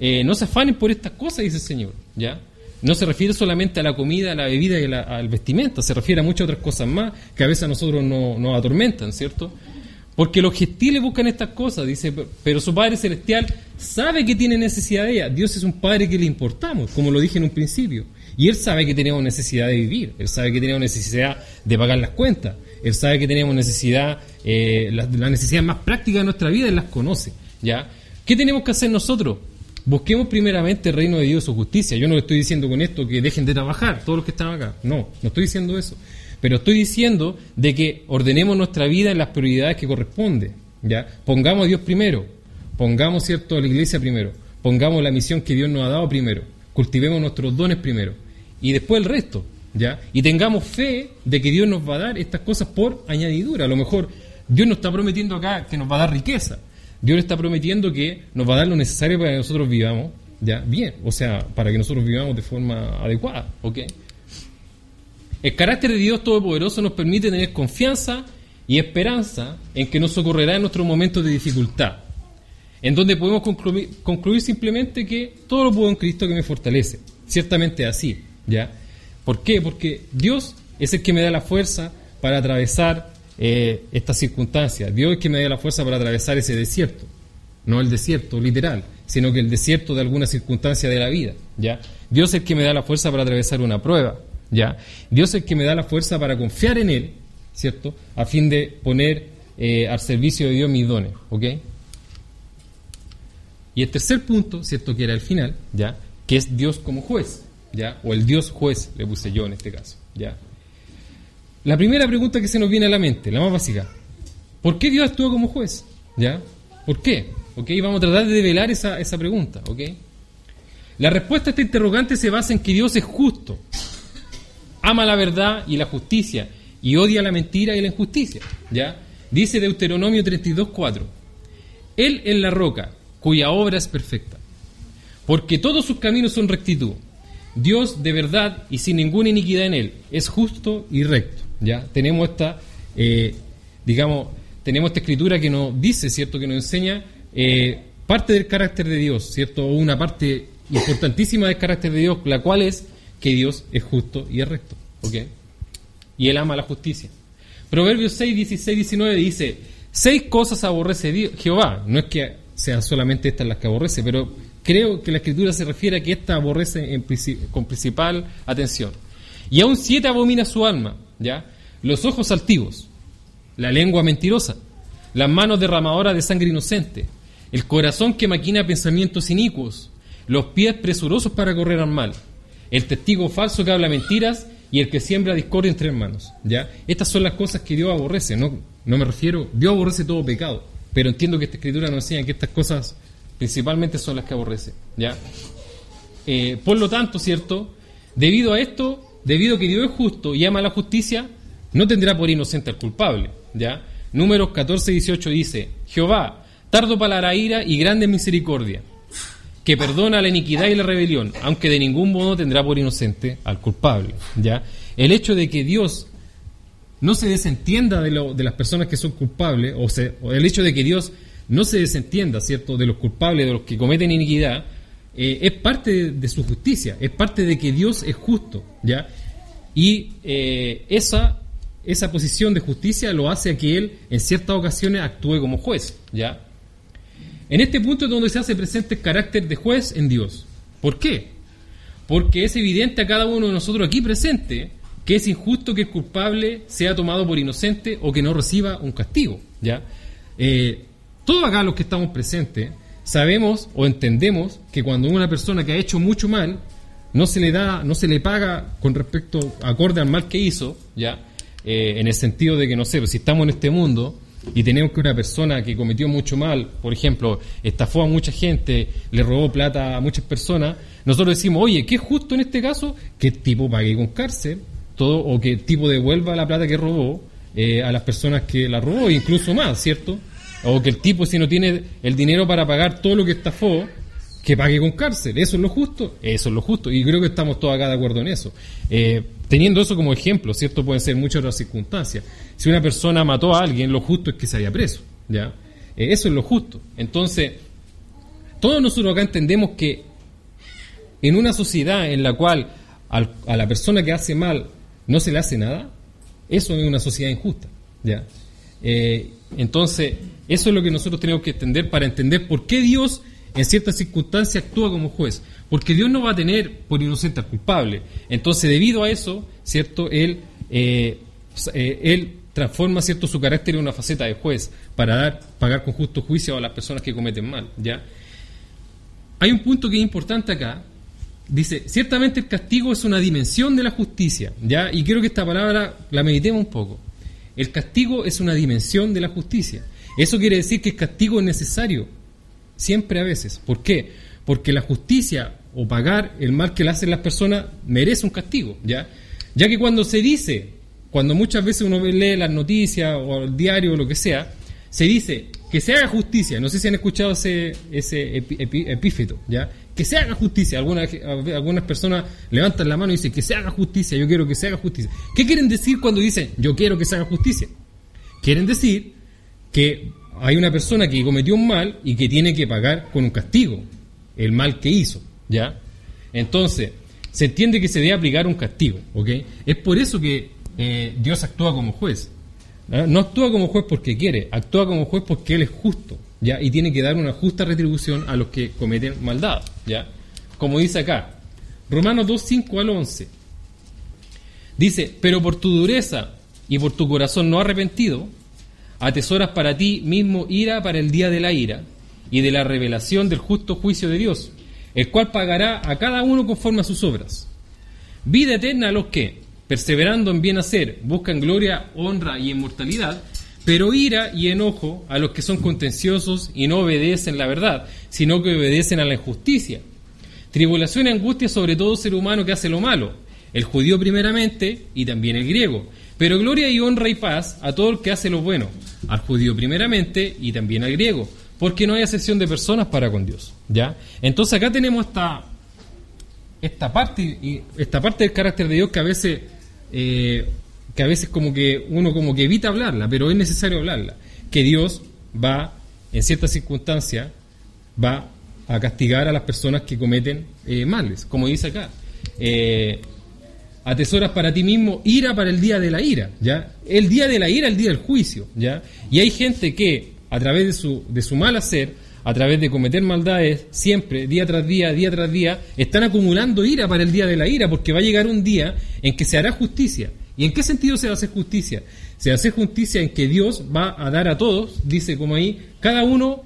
eh, no se afanen por estas cosas, dice el Señor. ¿ya? No se refiere solamente a la comida, a la bebida y al vestimenta, se refiere a muchas otras cosas más que a veces a nosotros nos atormentan, ¿cierto? Porque los gentiles buscan estas cosas, dice, pero su Padre Celestial sabe que tiene necesidad de ellas. Dios es un Padre que le importamos, como lo dije en un principio. Y Él sabe que tenemos necesidad de vivir, Él sabe que tenemos necesidad de pagar las cuentas, Él sabe que tenemos necesidad, eh, la, la necesidad más práctica de nuestra vida, Él las conoce. ¿ya? ¿Qué tenemos que hacer nosotros? Busquemos primeramente el reino de Dios, su justicia. Yo no le estoy diciendo con esto que dejen de trabajar todos los que están acá. No, no estoy diciendo eso. Pero estoy diciendo de que ordenemos nuestra vida en las prioridades que corresponde. ¿ya? Pongamos a Dios primero. Pongamos, ¿cierto?, a la iglesia primero. Pongamos la misión que Dios nos ha dado primero. Cultivemos nuestros dones primero. Y después el resto. ¿ya? Y tengamos fe de que Dios nos va a dar estas cosas por añadidura. A lo mejor Dios nos está prometiendo acá que nos va a dar riqueza. Dios está prometiendo que nos va a dar lo necesario para que nosotros vivamos ya bien, o sea, para que nosotros vivamos de forma adecuada, ¿ok? El carácter de Dios Todopoderoso nos permite tener confianza y esperanza en que nos socorrerá en nuestros momentos de dificultad, en donde podemos concluir, concluir simplemente que todo lo puedo en Cristo que me fortalece. Ciertamente así, ¿ya? ¿Por qué? Porque Dios es el que me da la fuerza para atravesar eh, esta circunstancia. Dios es que me dé la fuerza para atravesar ese desierto. No el desierto literal, sino que el desierto de alguna circunstancia de la vida. ¿ya? Dios es el que me da la fuerza para atravesar una prueba. ¿ya? Dios es el que me da la fuerza para confiar en Él, ¿cierto? A fin de poner eh, al servicio de Dios mis dones. Y el tercer punto, ¿cierto? Que era el final, ¿ya? Que es Dios como juez, ¿ya? O el Dios juez, le puse yo en este caso, ¿ya? La primera pregunta que se nos viene a la mente, la más básica, ¿por qué Dios actúa como juez? ¿Ya? ¿Por qué? ¿Ok? Vamos a tratar de develar esa, esa pregunta, ¿ok? La respuesta a este interrogante se basa en que Dios es justo, ama la verdad y la justicia, y odia la mentira y la injusticia, ¿ya? Dice Deuteronomio 32.4, Él es la roca, cuya obra es perfecta, porque todos sus caminos son rectitud, Dios de verdad y sin ninguna iniquidad en él, es justo y recto. Tenemos esta, eh, digamos, tenemos esta escritura que nos dice, ¿cierto? Que nos enseña eh, parte del carácter de Dios, ¿cierto? Una parte importantísima del carácter de Dios, la cual es que Dios es justo y es recto. ¿Ok? Y Él ama la justicia. Proverbios 6, 16, 19 dice, seis cosas aborrece Dios, Jehová. No es que sean solamente estas las que aborrece, pero creo que la escritura se refiere a que esta aborrece con principal atención. Y aún siete abomina su alma, ¿ya? Los ojos altivos, la lengua mentirosa, las manos derramadoras de sangre inocente, el corazón que maquina pensamientos inicuos, los pies presurosos para correr al mal, el testigo falso que habla mentiras y el que siembra discordia entre hermanos. ¿ya? Estas son las cosas que Dios aborrece, no, no me refiero, Dios aborrece todo pecado, pero entiendo que esta escritura nos enseña que estas cosas principalmente son las que aborrece. ¿ya? Eh, por lo tanto, ¿cierto? Debido a esto, debido a que Dios es justo y ama la justicia, no tendrá por inocente al culpable. ¿ya? Números 14 y 18 dice, Jehová, tardo para la ira y grande misericordia, que perdona la iniquidad y la rebelión, aunque de ningún modo tendrá por inocente al culpable. ¿ya? El hecho de que Dios no se desentienda de, lo, de las personas que son culpables, o, o, el hecho de que Dios no se desentienda, ¿cierto?, de los culpables, de los que cometen iniquidad, eh, es parte de, su justicia, es parte de que Dios es justo, ¿ya? Y eh, esa, esa posición de justicia lo hace a que Él, en ciertas ocasiones, actúe como juez, ¿ya? En este punto es donde se hace presente el carácter de juez en Dios. ¿Por qué? Porque es evidente a cada uno de nosotros aquí presente que es injusto que el culpable sea tomado por inocente o que no reciba un castigo. ¿ya? Eh, todos acá los que estamos presentes sabemos o entendemos que cuando una persona que ha hecho mucho mal no se le da, no se le paga con respecto acorde al mal que hizo, ya, eh, en el sentido de que no sé, si estamos en este mundo y tenemos que una persona que cometió mucho mal, por ejemplo, estafó a mucha gente, le robó plata a muchas personas, nosotros decimos, oye, ¿qué es justo en este caso? Que el tipo pague con cárcel, todo, o que el tipo devuelva la plata que robó eh, a las personas que la robó, incluso más, ¿cierto? O que el tipo, si no tiene el dinero para pagar todo lo que estafó, que pague con cárcel. ¿Eso es lo justo? Eso es lo justo. Y creo que estamos todos acá de acuerdo en eso. Eh, teniendo eso como ejemplo, ¿cierto? Pueden ser muchas otras circunstancias. Si una persona mató a alguien, lo justo es que se haya preso. ¿Ya? Eh, eso es lo justo. Entonces, todos nosotros acá entendemos que en una sociedad en la cual a la persona que hace mal no se le hace nada, eso es una sociedad injusta. ¿Ya? Eh, entonces, eso es lo que nosotros tenemos que entender para entender por qué Dios en ciertas circunstancias actúa como juez, porque Dios no va a tener por inocente al culpable. Entonces, debido a eso, ¿cierto? Él, eh, eh, él transforma, ¿cierto?, su carácter en una faceta de juez para dar, pagar con justo juicio a las personas que cometen mal, ¿ya? Hay un punto que es importante acá, dice, ciertamente el castigo es una dimensión de la justicia, ¿ya? Y quiero que esta palabra la meditemos un poco. El castigo es una dimensión de la justicia. Eso quiere decir que el castigo es necesario, siempre a veces. ¿Por qué? Porque la justicia o pagar el mal que le hacen las personas merece un castigo, ¿ya? Ya que cuando se dice, cuando muchas veces uno lee las noticias o el diario o lo que sea, se dice que se haga justicia. No sé si han escuchado ese, ese epífeto, ¿ya? Que se haga justicia. Algunas, algunas personas levantan la mano y dicen que se haga justicia, yo quiero que se haga justicia. ¿Qué quieren decir cuando dicen yo quiero que se haga justicia? Quieren decir que hay una persona que cometió un mal y que tiene que pagar con un castigo el mal que hizo, ¿ya? Entonces, se entiende que se debe aplicar un castigo, ¿ok? Es por eso que eh, Dios actúa como juez. No actúa como juez porque quiere, actúa como juez porque Él es justo, ¿ya? Y tiene que dar una justa retribución a los que cometen maldad, ¿ya? Como dice acá, Romanos 2, 5 al 11. Dice, pero por tu dureza y por tu corazón no arrepentido, atesoras para ti mismo ira para el día de la ira y de la revelación del justo juicio de Dios, el cual pagará a cada uno conforme a sus obras. Vida eterna a los que, perseverando en bien hacer, buscan gloria, honra y inmortalidad, pero ira y enojo a los que son contenciosos y no obedecen la verdad, sino que obedecen a la injusticia. Tribulación y angustia sobre todo ser humano que hace lo malo, el judío primeramente y también el griego, pero gloria y honra y paz a todo el que hace lo bueno, al judío primeramente y también al griego, porque no hay excepción de personas para con Dios. ¿ya? Entonces acá tenemos esta, esta parte y esta parte del carácter de Dios que a veces eh, que a veces como que uno como que evita hablarla, pero es necesario hablarla, que Dios va en ciertas circunstancias va a castigar a las personas que cometen eh, males, como dice acá. Eh, atesoras para ti mismo ira para el día de la ira, ¿ya? El día de la ira, el día del juicio, ¿ya? Y hay gente que a través de su, de su mal hacer, a través de cometer maldades, siempre, día tras día, día tras día, están acumulando ira para el día de la ira, porque va a llegar un día en que se hará justicia. ¿Y en qué sentido se hacer justicia? Se hace justicia en que Dios va a dar a todos, dice como ahí, cada uno,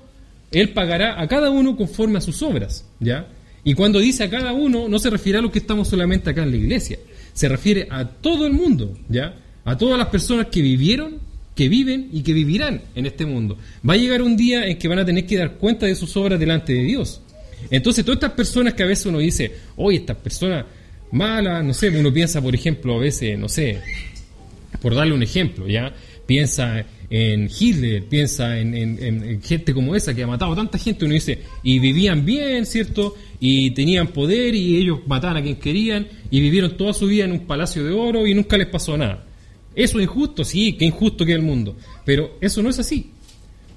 Él pagará a cada uno conforme a sus obras, ¿ya? Y cuando dice a cada uno, no se refiere a los que estamos solamente acá en la iglesia, se refiere a todo el mundo, ¿ya? A todas las personas que vivieron, que viven y que vivirán en este mundo. Va a llegar un día en que van a tener que dar cuenta de sus obras delante de Dios. Entonces, todas estas personas que a veces uno dice, oye, estas personas malas, no sé, uno piensa, por ejemplo, a veces, no sé, por darle un ejemplo, ¿ya? Piensa en Hitler, piensa en, gente como esa que ha matado tanta gente, uno dice, y vivían bien, ¿cierto? Y tenían poder y ellos mataban a quien querían y vivieron toda su vida en un palacio de oro y nunca les pasó nada. ¿Eso es injusto? Sí, qué injusto que es el mundo. Pero eso no es así.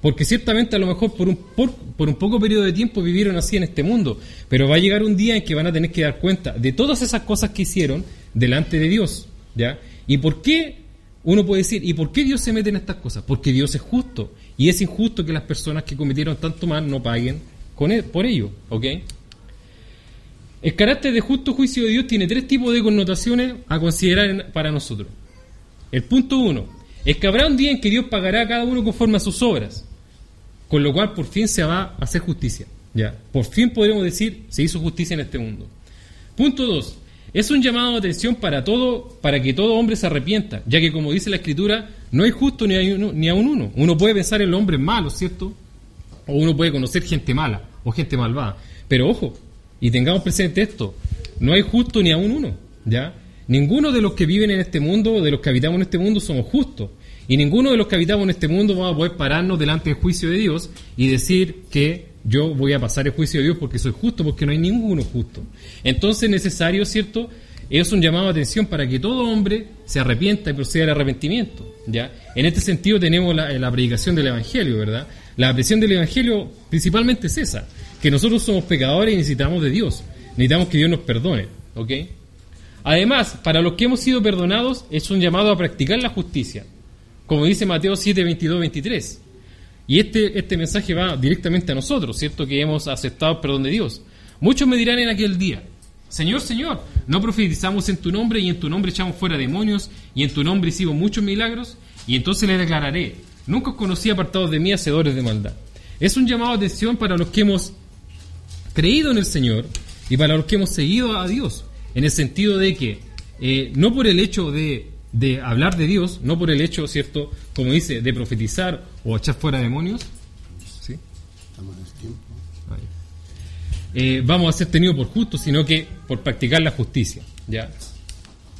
Porque ciertamente a lo mejor por un, por, un poco periodo de tiempo vivieron así en este mundo. Pero va a llegar un día en que van a tener que dar cuenta de todas esas cosas que hicieron delante de Dios. ¿Ya? ¿Y por qué uno puede decir, ¿y por qué Dios se mete en estas cosas? Porque Dios es justo. Y es injusto que las personas que cometieron tanto mal no paguen con por ello. ¿Ok? El carácter de justo juicio de Dios tiene tres tipos de connotaciones a considerar para nosotros. El punto uno es que habrá un día en que Dios pagará a cada uno conforme a sus obras, con lo cual por fin se va a hacer justicia. Ya, por fin podremos decir se hizo justicia en este mundo. Punto dos, es un llamado de atención para todo, para que todo hombre se arrepienta, ya que como dice la escritura, no hay justo ni, hay uno, ni a un uno. Uno puede pensar en los hombres malos, ¿cierto? O uno puede conocer gente mala o gente malvada. Pero ojo, y tengamos presente esto, no hay justo ni a un uno, ¿ya? Ninguno de los que viven en este mundo, de los que habitamos en este mundo, somos justos. Y ninguno de los que habitamos en este mundo vamos a poder pararnos delante del juicio de Dios y decir que yo voy a pasar el juicio de Dios porque soy justo, porque no hay ninguno justo. Entonces es necesario, ¿cierto? Es un llamado a atención para que todo hombre se arrepienta y proceda al arrepentimiento. ¿ya? En este sentido tenemos la, la predicación del Evangelio, ¿verdad? La predicación del Evangelio principalmente es esa, que nosotros somos pecadores y necesitamos de Dios. Necesitamos que Dios nos perdone. ¿ok? Además, para los que hemos sido perdonados, es un llamado a practicar la justicia, como dice Mateo 7, 22, 23. Y este, este mensaje va directamente a nosotros, ¿cierto? Que hemos aceptado el perdón de Dios. Muchos me dirán en aquel día, Señor, Señor, ¿no profetizamos en tu nombre y en tu nombre echamos fuera demonios y en tu nombre hicimos muchos milagros? Y entonces le declararé, nunca os conocí apartados de mí, hacedores de maldad. Es un llamado a atención para los que hemos creído en el Señor y para los que hemos seguido a Dios, en el sentido de que eh, no por el hecho de de hablar de Dios, no por el hecho, ¿cierto? Como dice, de profetizar o echar fuera demonios, ¿sí? Eh, vamos a ser tenidos por justos, sino que por practicar la justicia, ¿ya?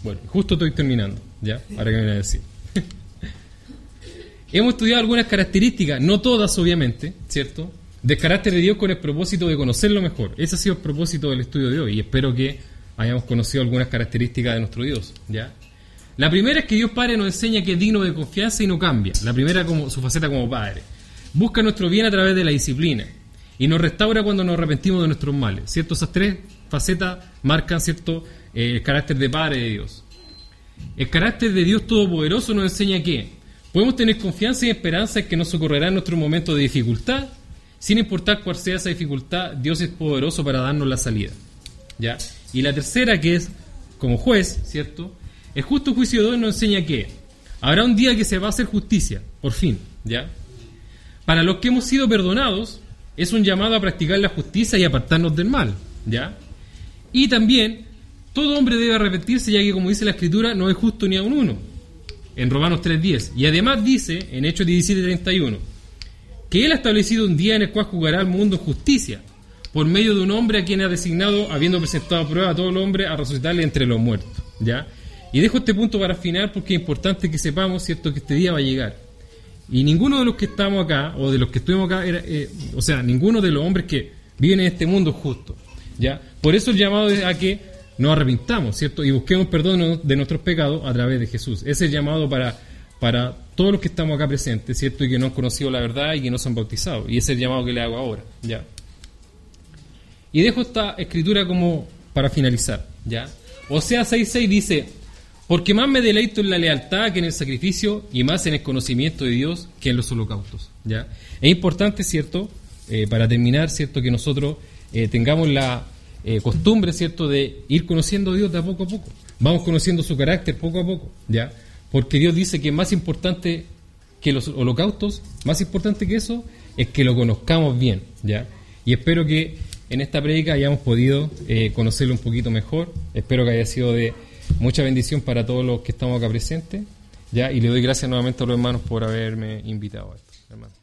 Bueno, justo estoy terminando, ¿ya? Ahora que me voy a decir. [LAUGHS] Hemos estudiado algunas características, no todas obviamente, ¿cierto? Del carácter de Dios con el propósito de conocerlo mejor. Ese ha sido el propósito del estudio de hoy y espero que hayamos conocido algunas características de nuestro Dios, ¿ya? La primera es que Dios Padre nos enseña que es digno de confianza y no cambia. La primera como su faceta como Padre. Busca nuestro bien a través de la disciplina y nos restaura cuando nos arrepentimos de nuestros males. ¿Cierto? Esas tres facetas marcan cierto eh, el carácter de Padre de Dios. El carácter de Dios Todopoderoso nos enseña que podemos tener confianza y esperanza en que nos socorrerá en nuestro momento de dificultad. Sin importar cuál sea esa dificultad, Dios es poderoso para darnos la salida. ¿Ya? Y la tercera, que es como juez, ¿cierto? El justo juicio de Dios nos enseña que habrá un día que se va a hacer justicia, por fin, ¿ya? Para los que hemos sido perdonados, es un llamado a practicar la justicia y apartarnos del mal, ¿ya? Y también, todo hombre debe arrepentirse, ya que como dice la Escritura, no es justo ni a un uno, en Romanos 3.10. Y además dice, en Hechos 17.31, que Él ha establecido un día en el cual jugará al mundo justicia, por medio de un hombre a quien ha designado, habiendo presentado prueba a todo el hombre, a resucitarle entre los muertos, ¿ya? Y dejo este punto para final porque es importante que sepamos, ¿cierto?, que este día va a llegar. Y ninguno de los que estamos acá, o de los que estuvimos acá, eh, o sea, ninguno de los hombres que viven en este mundo justo. ¿ya? Por eso el llamado es a que nos arrepintamos, ¿cierto? Y busquemos perdón de nuestros pecados a través de Jesús. Ese es el llamado para, para todos los que estamos acá presentes, ¿cierto? Y que no han conocido la verdad y que no se han bautizado. Y ese es el llamado que le hago ahora, ¿ya? Y dejo esta escritura como para finalizar, ¿ya? O sea, 6.6 dice, porque más me deleito en la lealtad que en el sacrificio y más en el conocimiento de Dios que en los holocaustos, ¿ya? Es importante, ¿cierto? Eh, para terminar, ¿cierto? Que nosotros eh, tengamos la eh, costumbre, ¿cierto?, de ir conociendo a Dios de poco a poco. Vamos conociendo su carácter poco a poco, ¿ya? Porque Dios dice que más importante que los holocaustos, más importante que eso, es que lo conozcamos bien, ¿ya? Y espero que en esta prédica hayamos podido eh, conocerlo un poquito mejor. Espero que haya sido de mucha bendición para todos los que estamos acá presentes, ¿ya? Y le doy gracias nuevamente a los hermanos por haberme invitado a esto, hermano.